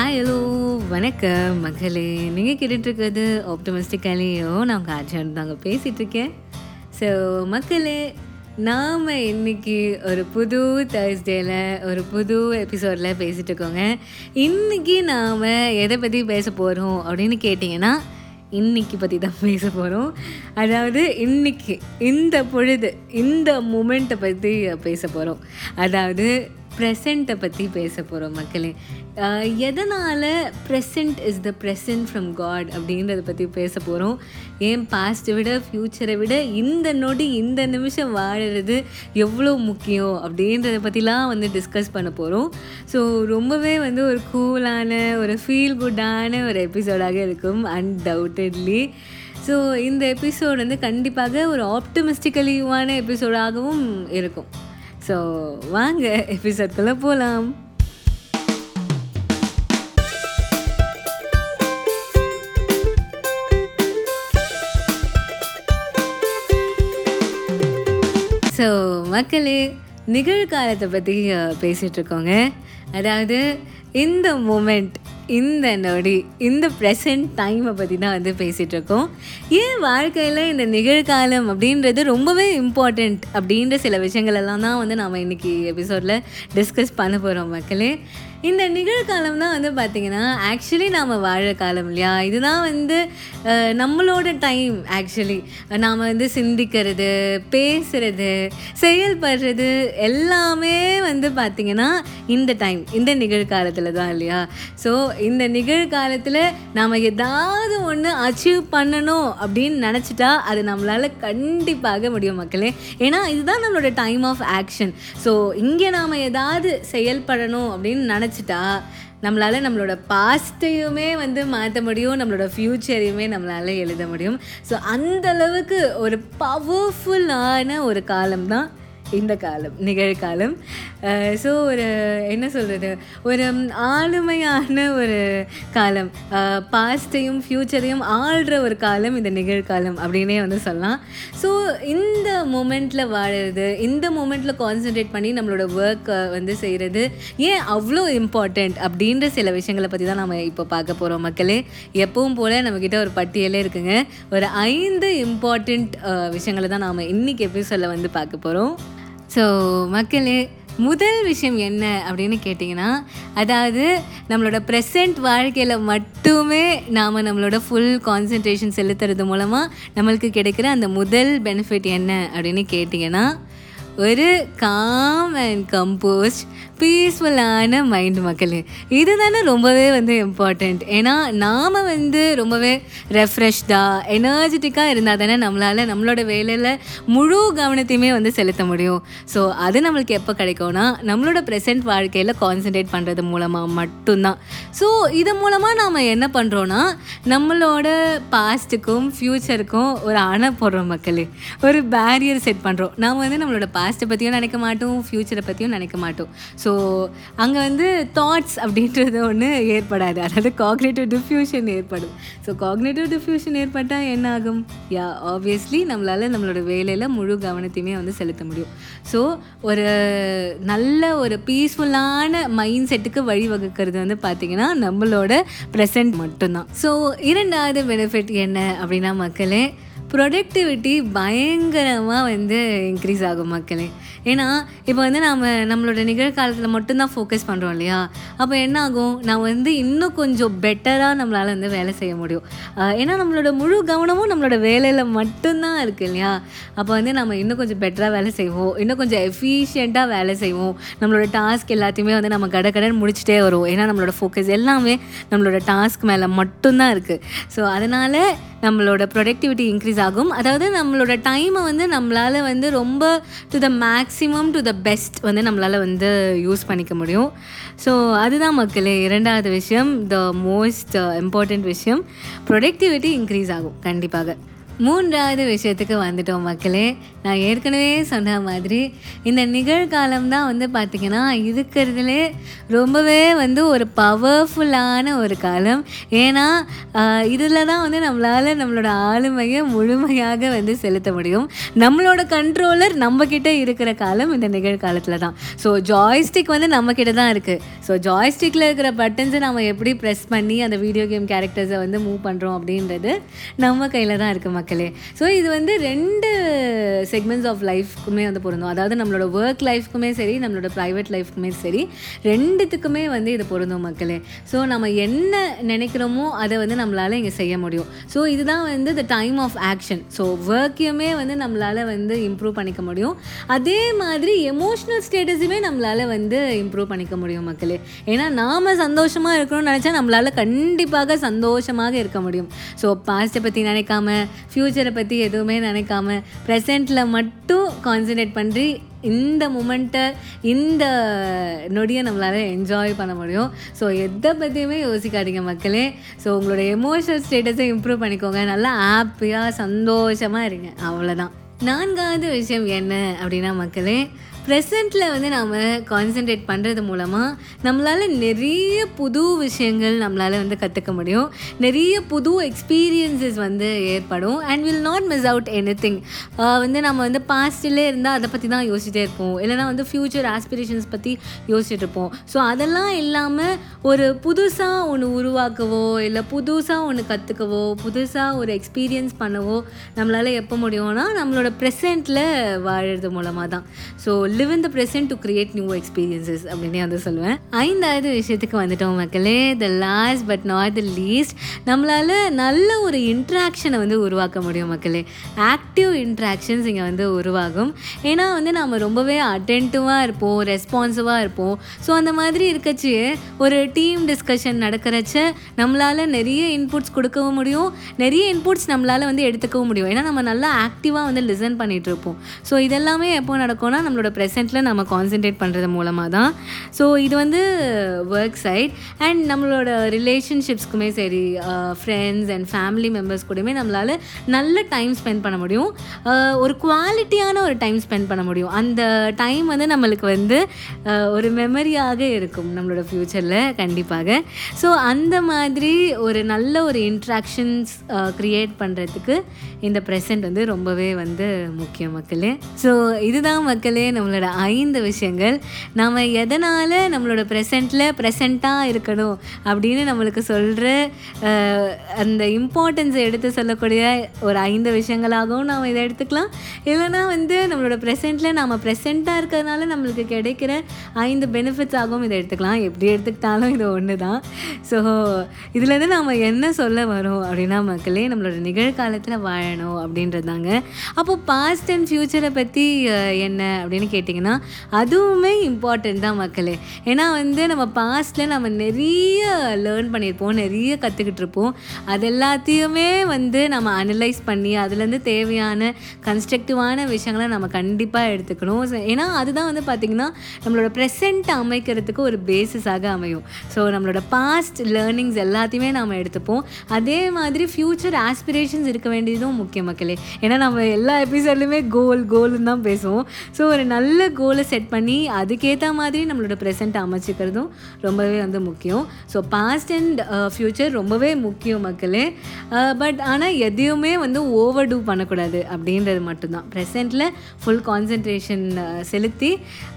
Hi hello வணக்கம் மகளே. நீங்கள் கேட்டுட்ருக்கிறது ஆப்டமிஸ்டிக்காலேயோ நான் உங்கள் ஆச்சான் தாங்க பேசிகிட்ருக்கேன் ஸோ மக்களே நாம் இன்னைக்கு ஒரு புது தேர்ஸ்டேயில் ஒரு புது எபிசோடில் பேசிகிட்டு இருக்கோங்க இன்றைக்கி நாம் எதை பற்றி பேச போகிறோம் அப்படின்னு கேட்டிங்கன்னா இன்னைக்கு பற்றி தான் பேச போகிறோம் அதாவது இன்னைக்கு இந்த பொழுது இந்த மூமெண்ட்டை பற்றி பேச போகிறோம் அதாவது ப்ரெசண்ட்டை பற்றி பேச போகிறோம் மக்களே. எதனால் present is the present from god அப்படின்றத பற்றி பேச போகிறோம் ஏன் பாஸ்ட்டை விட ஃப்யூச்சரை விட இந்த நொடி இந்த நிமிஷம் வாழறது எவ்வளோ முக்கியம் அப்படின்றத பற்றிலாம் வந்து டிஸ்கஸ் பண்ண போகிறோம் ஸோ ரொம்பவே வந்து ஒரு கூலான ஒரு ஃபீல் குட்டான ஒரு எபிசோடாக இருக்கும் அன்டவுட்டட்லி ஸோ இந்த எபிசோட் வந்து கண்டிப்பாக ஒரு ஆப்டமிஸ்டிக்கலிவான எபிசோடாகவும் இருக்கும். ஸோ வாங்க எபிசோட்குள்ளே போகலாம் ஸோ மக்களே நிகழ்காலத்தை பற்றி பேசிகிட்ருக்கோங்க அதாவது இந்த மூமெண்ட் இந்த நொடி இந்த ப்ரெசன்ட் டைமை பற்றி தான் வந்து பேசிகிட்ருக்கோம் ஏன் வாழ்க்கையில் இந்த நிகழ்காலம் அப்படின்றது ரொம்பவே இம்பார்ட்டண்ட் அப்படின்ற சில விஷயங்கள் எல்லாம் தான் வந்து நாம் இன்றைக்கி எபிசோடில் டிஸ்கஸ் பண்ண போகிறோம் மக்களே. இந்த நிகழ்காலம் தான் வந்து பார்த்திங்கன்னா ஆக்சுவலி நாம் வாழ காலம் இல்லையா? இதுதான் வந்து நம்மளோட டைம் ஆக்சுவலி நாம் வந்து சிந்திக்கிறது பேசுறது செயல்படுறது எல்லாமே வந்து பார்த்திங்கன்னா இந்த டைம் இந்த நிகழ்காலத்தில் தான் இல்லையா? ஸோ இந்த நிகழ்காலத்தில் நாம் ஏதாவது ஒன்று அச்சீவ் பண்ணணும் அப்படின்னு நினச்சிட்டா அது நம்மளால் கண்டிப்பாக முடியும் மக்களே. ஏன்னா இதுதான் நம்மளோட டைம் ஆஃப் ஆக்ஷன் ஸோ இங்கே நாம் ஏதாவது செயல்படணும் அப்படின்னு நினச்சி நினச்சிட்டா நம்மளால் நம்மளோட பாஸ்ட்டையுமே வந்து மாற்ற முடியும் நம்மளோட ஃப்யூச்சரையுமே நம்மளால் எழுத முடியும். ஸோ அந்த அளவுக்கு ஒரு பவர்ஃபுல்லான ஒரு காலம் தான் இந்த காலம் நிகழ்காலம். ஸோ ஒரு என்ன சொல்கிறது ஒரு ஆளுமையான ஒரு காலம். பாஸ்ட்டையும் ஃப்யூச்சரையும் ஆள்ற ஒரு காலம் இந்த நிகழ்காலம் அப்படின்னே வந்து சொல்லலாம். ஸோ இந்த மூமெண்ட்டில் வாழுறது இந்த மூமெண்ட்டில் கான்சென்ட்ரேட் பண்ணி நம்மளோட ஒர்க்கை வந்து செய்கிறது ஏன் அவ்வளோ இம்பார்ட்டண்ட் அப்படின்ற சில விஷயங்களை பற்றி தான் நம்ம இப்போ பார்க்க போகிறோம் மக்களே. எப்பவும் போல் நம்மக்கிட்ட ஒரு பட்டியலே இருக்குங்க. ஒரு ஐந்து இம்பார்ட்டண்ட் விஷயங்களை தான் நாம் இன்றைக்கி எபிசோடில் வந்து பார்க்க போகிறோம் ஸோ மக்களே முதல் விஷயம் என்ன அப்படின்னு கேட்டிங்கன்னா அதாவது நம்மளோட ப்ரெசண்ட் வாழ்க்கையில் மட்டுமே நாம் நம்மளோட ஃபுல் கான்சன்ட்ரேஷன் செலுத்துறது மூலமாக நம்மளுக்கு கிடைக்கிற அந்த முதல் பெனிஃபிட் என்ன அப்படின்னு கேட்டிங்கன்னா ஒரு காம் அண்ட் கம்போஸ்ட் பீஸ்ஃபுல்லான மைண்ட் மக்களே. இது தானே ரொம்பவே வந்து இம்பார்ட்டண்ட் ஏன்னா நாம் வந்து ரொம்பவே ரெஃப்ரெஷ்டாக எனர்ஜெட்டிக்காக இருந்தால் தானே நம்மளால் நம்மளோட வேலையில் முழு கவனத்தையுமே வந்து செலுத்த முடியும். ஸோ அது நம்மளுக்கு எப்போ கிடைக்கும்னா நம்மளோட ப்ரெசென்ட் வாழ்க்கையில் கான்சென்ட்ரேட் பண்ணுறது மூலமாக மட்டும்தான். ஸோ இது மூலமாக நாம் என்ன பண்ணுறோன்னா நம்மளோட பாஸ்ட்டுக்கும் ஃப்யூச்சருக்கும் ஒரு அணை போடுறோம் மக்களே. ஒரு பேரியர் செட் பண்ணுறோம் நாம் வந்து நம்மளோட பாஸ்ட்டை பற்றியும் நினைக்க மாட்டோம் ஃப்யூச்சரை பற்றியும் நினைக்க மாட்டோம். ஸோ ஸோ அங்கே வந்து தாட்ஸ் அப்படின்றது ஒன்று ஏற்படாது. அதாவது காக்னேட்டிவ் டிஃப்யூஷன் ஏற்படும். ஸோ காக்னேட்டிவ் டிஃப்யூஷன் ஏற்பட்டால் என்ன ஆகும் யா ஆப்வியஸ்லி நம்மளால் நம்மளோட வேலையில் முழு கவனத்தையுமே வந்து செலுத்த முடியும். ஸோ ஒரு நல்ல ஒரு பீஸ்ஃபுல்லான மைண்ட் செட்டுக்கு வழிவகுக்கிறது வந்து பார்த்திங்கன்னா நம்மளோட ப்ரெசன்ட் மட்டும்தான். ஸோ இரண்டாவது பெனிஃபிட் என்ன அப்படின்னா மக்களே ப்ரொடக்டிவிட்டி பயங்கரமாக வந்து இன்க்ரீஸ் ஆகும் மக்களே. ஏன்னா இப்போ வந்து நாம் நம்மளோட நிகழ்காலத்தில் மட்டும்தான் ஃபோக்கஸ் பண்ணுறோம் இல்லையா? அப்போ என்ன ஆகும்? நான் வந்து இன்னும் கொஞ்சம் பெட்டராக நம்மளால் வந்து வேலை செய்ய முடியும். ஏன்னா நம்மளோட முழு கவனமும் நம்மளோட வேலையில் மட்டும்தான் இருக்குது இல்லையா? அப்போ வந்து நம்ம இன்னும் கொஞ்சம் பெட்டராக வேலை செய்வோம். இன்னும் கொஞ்சம் எஃபிஷியண்ட்டாக வேலை செய்வோம். நம்மளோட டாஸ்க் எல்லாத்தையுமே வந்து நம்ம கட கடன் முடிச்சுட்டே வரும் ஏன்னா நம்மளோட ஃபோக்கஸ் எல்லாமே நம்மளோட டாஸ்க் மேலே மட்டும்தான் இருக்குது ஸோ அதனால் நம்மளோட ப்ரொடக்டிவிட்டி இன்க்ரீஸ் ஆகும். அதாவது நம்மளோட டைமை வந்து நம்மளால் வந்து ரொம்ப to the maximum to the best வந்து நம்மளால் வந்து யூஸ் பண்ணிக்க முடியும். ஸோ அதுதான் மக்களே இரண்டாவது விஷயம் த மோஸ்ட் இம்பார்ட்டண்ட் விஷயம். ப்ரொடக்டிவிட்டி இன்க்ரீஸ் ஆகும் கண்டிப்பாக. மூன்றாவது விஷயத்துக்கு வந்துட்டோம் மக்களே. நான் ஏற்கனவே சொன்ன மாதிரி இந்த நிகழ்காலம் தான் வந்து பார்த்திங்கன்னா இருக்கிறதுலே ரொம்பவே வந்து ஒரு பவர்ஃபுல்லான ஒரு காலம். ஏன்னா இதில் தான் வந்து நம்மளால் நம்மளோட ஆளுமையை முழுமையாக வந்து செலுத்த முடியும். நம்மளோட கண்ட்ரோலர் நம்மக்கிட்ட இருக்கிற காலம் இந்த நிகழ்காலத்தில் தான். ஸோ ஜாய்ஸ்டிக் வந்து நம்மக்கிட்ட தான் இருக்குது ஸோ ஜாய்ஸ்டிக்கில் இருக்கிற பட்டன்ஸை நம்ம எப்படி ப்ரெஸ் பண்ணி அந்த வீடியோ கேம் கேரக்டர்ஸை வந்து மூவ் பண்ணுறோம் அப்படின்றது நம்ம கையில் தான் இருக்குது மக்கள். ஸோ இது வந்து ரெண்டு செக்மெண்ட்ஸ் ஆஃப் லைஃப்க்குமே வந்து பொருந்தும். அதாவது நம்மளோட ஒர்க் லைஃப்க்குமே சரி நம்மளோட ப்ரைவேட் லைஃப்க்குமே சரி ரெண்டுத்துக்குமே வந்து இது பொருந்தும் மக்களே. ஸோ நம்ம என்ன நினைக்கிறோமோ அதை வந்து நம்மளால் இங்கே செய்ய முடியும். ஸோ இதுதான் வந்து the time of action so ஒர்க்கையுமே வந்து நம்மளால் வந்து இம்ப்ரூவ் பண்ணிக்க முடியும். அதே மாதிரி எமோஷ்னல் ஸ்டேட்டஸுமே நம்மளால் வந்து இம்ப்ரூவ் பண்ணிக்க முடியும் மக்களே. ஏன்னா நாம் சந்தோஷமாக இருக்கணும்னு நினச்சா நம்மளால் கண்டிப்பாக சந்தோஷமாக இருக்க முடியும். ஸோ பாஸ்ட்டை பற்றி நினைக்காம ஃப்யூச்சரை பற்றி எதுவுமே நினைக்காம ப்ரெசண்ட்டில் மட்டும் கான்சன்ட்ரேட் பண்ணி இந்த மூமெண்ட்டை இந்த நொடியை நம்மளால் என்ஜாய் பண்ண முடியும். ஸோ எதை பற்றியுமே யோசிக்காதீங்க மக்களே. ஸோ உங்களோட எமோஷனல் ஸ்டேட்டஸை இம்ப்ரூவ் பண்ணிக்கோங்க. நல்லா ஹாப்பியாக சந்தோஷமாக இருங்க. அவ்வளோதான் நான்காவது விஷயம் என்ன அப்படின்னா மக்களே ப்ரெசண்ட்டில் வந்து நாம் கான்சென்ட்ரேட் பண்ணுறது மூலமாக நம்மளால் நிறைய புது விஷயங்கள் நம்மளால் வந்து கற்றுக்க முடியும். நிறைய புது எக்ஸ்பீரியன்ஸஸ் வந்து ஏற்படும். And will not miss out anything வந்து நம்ம வந்து பாஸ்டிலே இருந்தால் அதை பற்றி தான் யோசிச்சுட்டே இருப்போம். இல்லைனா வந்து ஃப்யூச்சர் ஆஸ்பிரேஷன்ஸ் பற்றி யோசிச்சுட்டு இருப்போம். ஸோ அதெல்லாம் இல்லாமல் ஒரு புதுசாக ஒன்று உருவாக்கவோ இல்லை புதுசாக ஒன்று கற்றுக்கவோ புதுசாக ஒரு எக்ஸ்பீரியன்ஸ் பண்ணவோ நம்மளால் எப்போ முடியும்னா நம்மளோட ப்ரெசண்ட்டில் வாழறது மூலமாக தான். So live in the present to create new experiences அப்படின்னு வந்து சொல்லுவேன். ஐந்தாவது விஷயத்துக்கு வந்துட்டோம் மக்களே the last but not the least நம்மளால் நல்ல ஒரு இன்ட்ராக்ஷனை வந்து உருவாக்க முடியும் மக்களே. ஆக்டிவ் இன்ட்ராக்ஷன்ஸ் இங்கே வந்து உருவாகும். ஏன்னா வந்து நம்ம ரொம்பவே அட்டென்டிவாக இருப்போம் ரெஸ்பான்சிவாக இருப்போம். ஸோ அந்த மாதிரி இருக்கச்சு ஒரு டீம் டிஸ்கஷன் நடக்கிறச்ச நம்மளால் நிறைய இன்புட்ஸ் கொடுக்கவும் முடியும். நிறைய இன்புட்ஸ் நம்மளால் வந்து எடுத்துக்கவும் முடியும். ஏன்னா நம்ம நல்லா ஆக்டிவாக வந்து லிசன் பண்ணிகிட்டு இருப்போம். ஸோ இதெல்லாமே எப்போ நடக்கும்னா நம்மளோட ப்ரெசென்ட்டில் நம்ம கான்சென்ட்ரேட் பண்ணுறது மூலமாக தான் ஸோ இது வந்து ஒர்க் சைட் அண்ட் நம்மளோட ரிலேஷன்ஷிப்ஸ்க்குமே சரி ஃப்ரெண்ட்ஸ் அண்ட் ஃபேமிலி மெம்பர்ஸ் கூடயுமே நம்மளால் நல்ல டைம் ஸ்பெண்ட் பண்ண முடியும். ஒரு குவாலிட்டியான ஒரு டைம் ஸ்பெண்ட் பண்ண முடியும். அந்த டைம் வந்து நம்மளுக்கு வந்து ஒரு மெமரியாக இருக்கும் நம்மளோட ஃப்யூச்சரில் கண்டிப்பாக. ஸோ அந்த மாதிரி ஒரு நல்ல ஒரு இன்ட்ராக்ஷன்ஸ் க்ரியேட் பண்ணுறதுக்கு இந்த ப்ரெசன்ட் வந்து ரொம்பவே வந்து முக்கியம் மக்களே. ஸோ இதுதான் மக்களே நம்மளோட நம்மளோட ஐந்து விஷயங்கள். நம்ம எதனால் நம்மளோட ப்ரெசண்ட்டில் ப்ரெசண்ட்டாக இருக்கணும் அப்படின்னு நம்மளுக்கு சொல்கிற அந்த இம்பார்ட்டன்ஸை எடுத்து சொல்லக்கூடிய ஒரு ஐந்து விஷயங்களாகவும் நாம் இதை எடுத்துக்கலாம். இல்லைனா வந்து நம்மளோட ப்ரெசண்ட்டில் நாம் ப்ரெசண்ட்டாக இருக்கிறதுனால நம்மளுக்கு கிடைக்கிற ஐந்து பெனிஃபிட்ஸ் ஆகவும் இதை எடுத்துக்கலாம். எப்படி எடுத்துக்கிட்டாலும் இது ஒன்று தான் ஸோ இதுலேருந்து நாம் என்ன சொல்ல வரோம் அப்படின்னா மக்களே நம்மளோட நிகழ்காலத்தில் வாழணும் அப்படின்றதாங்க. அப்போது பாஸ்ட் அண்ட் ஃப்யூச்சரை பற்றி என்ன அப்படின்னு கேட்டிங்கன்னா அதுவுமே இம்பார்ட்டண்ட் தான் மக்களே. ஏன்னா வந்து நம்ம பாஸ்ட்டில் நம்ம நிறைய லேர்ன் பண்ணியிருப்போம் நிறைய கற்றுக்கிட்டு இருப்போம். அது எல்லாத்தையுமே வந்து நம்ம அனலைஸ் பண்ணி அதுலேருந்து தேவையான கன்ஸ்ட்ரக்டிவான விஷயங்களை நம்ம கண்டிப்பாக எடுத்துக்கணும். ஏன்னா அதுதான் வந்து பார்த்திங்கன்னா நம்மளோட ப்ரெசென்ட் அமைக்கிறதுக்கு ஒரு பேசிஸாக அமையும். ஸோ நம்மளோட பாஸ்ட் லேர்னிங்ஸ் எல்லாத்தையுமே நம்ம எடுத்துப்போம். அதே மாதிரி ஃப்யூச்சர் ஆஸ்பிரேஷன்ஸ் இருக்க வேண்டியதும் முக்கிய மக்களே. ஏன்னா நம்ம எல்லா எபிசோட்லையுமே கோல் கோல்னு தான் பேசுவோம். ஸோ ஒரு நல்ல கோலை செட் பண்ணி அதுக்கேற்ற மாதிரி நம்மளோட ப்ரெசென்ட் அமைச்சிக்கிறதும் ரொம்பவே வந்து முக்கியம். ஸோ பாஸ்ட் அண்ட் ஃப்யூச்சர் ரொம்பவே முக்கியம் மக்களே. Uh, பட் ஆனால் எதையுமே வந்து ஓவர் டூ பண்ணக்கூடாது அப்படின்றது மட்டும்தான். ப்ரெசென்ட்டில் ஃபுல் கான்சன்ட்ரேஷன் செலுத்தி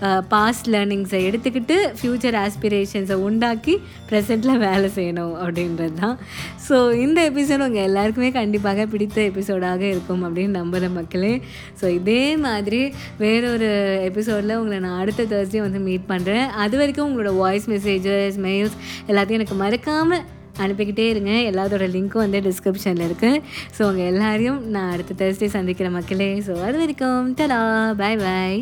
uh, பாஸ்ட் லேர்னிங்ஸை எடுத்துக்கிட்டு ஃப்யூச்சர் ஆஸ்பிரேஷன்ஸை உண்டாக்கி ப்ரெசென்ட்டில் வேலை செய்யணும் அப்படின்றது தான். ஸோ இந்த எபிசோடு உங்கள் எல்லாருக்குமே கண்டிப்பாக பிடித்த எபிசோடாக இருக்கும் அப்படின்னு நம்புகிற மக்களே. ஸோ இதே மாதிரி வேறொரு எபிசோடில் உங்களை நான் அடுத்த தேர்ஸ்டே வந்து மீட் பண்ணுறேன் அது வரைக்கும் உங்களோட வாய்ஸ் மெசேஜஸ் மெயில்ஸ் எல்லாத்தையும் எனக்கு மறக்காமல் அனுப்பிக்கிட்டே இருங்க. எல்லாத்தோட லிங்க்கும் வந்து டிஸ்கிரிப்ஷனில் இருக்குது ஸோ உங்கள் எல்லாரையும் நான் அடுத்த தேர்ஸ்டே சந்திக்கிற மக்களே. ஸோ அது வரைக்கும் தடா பாய் பாய்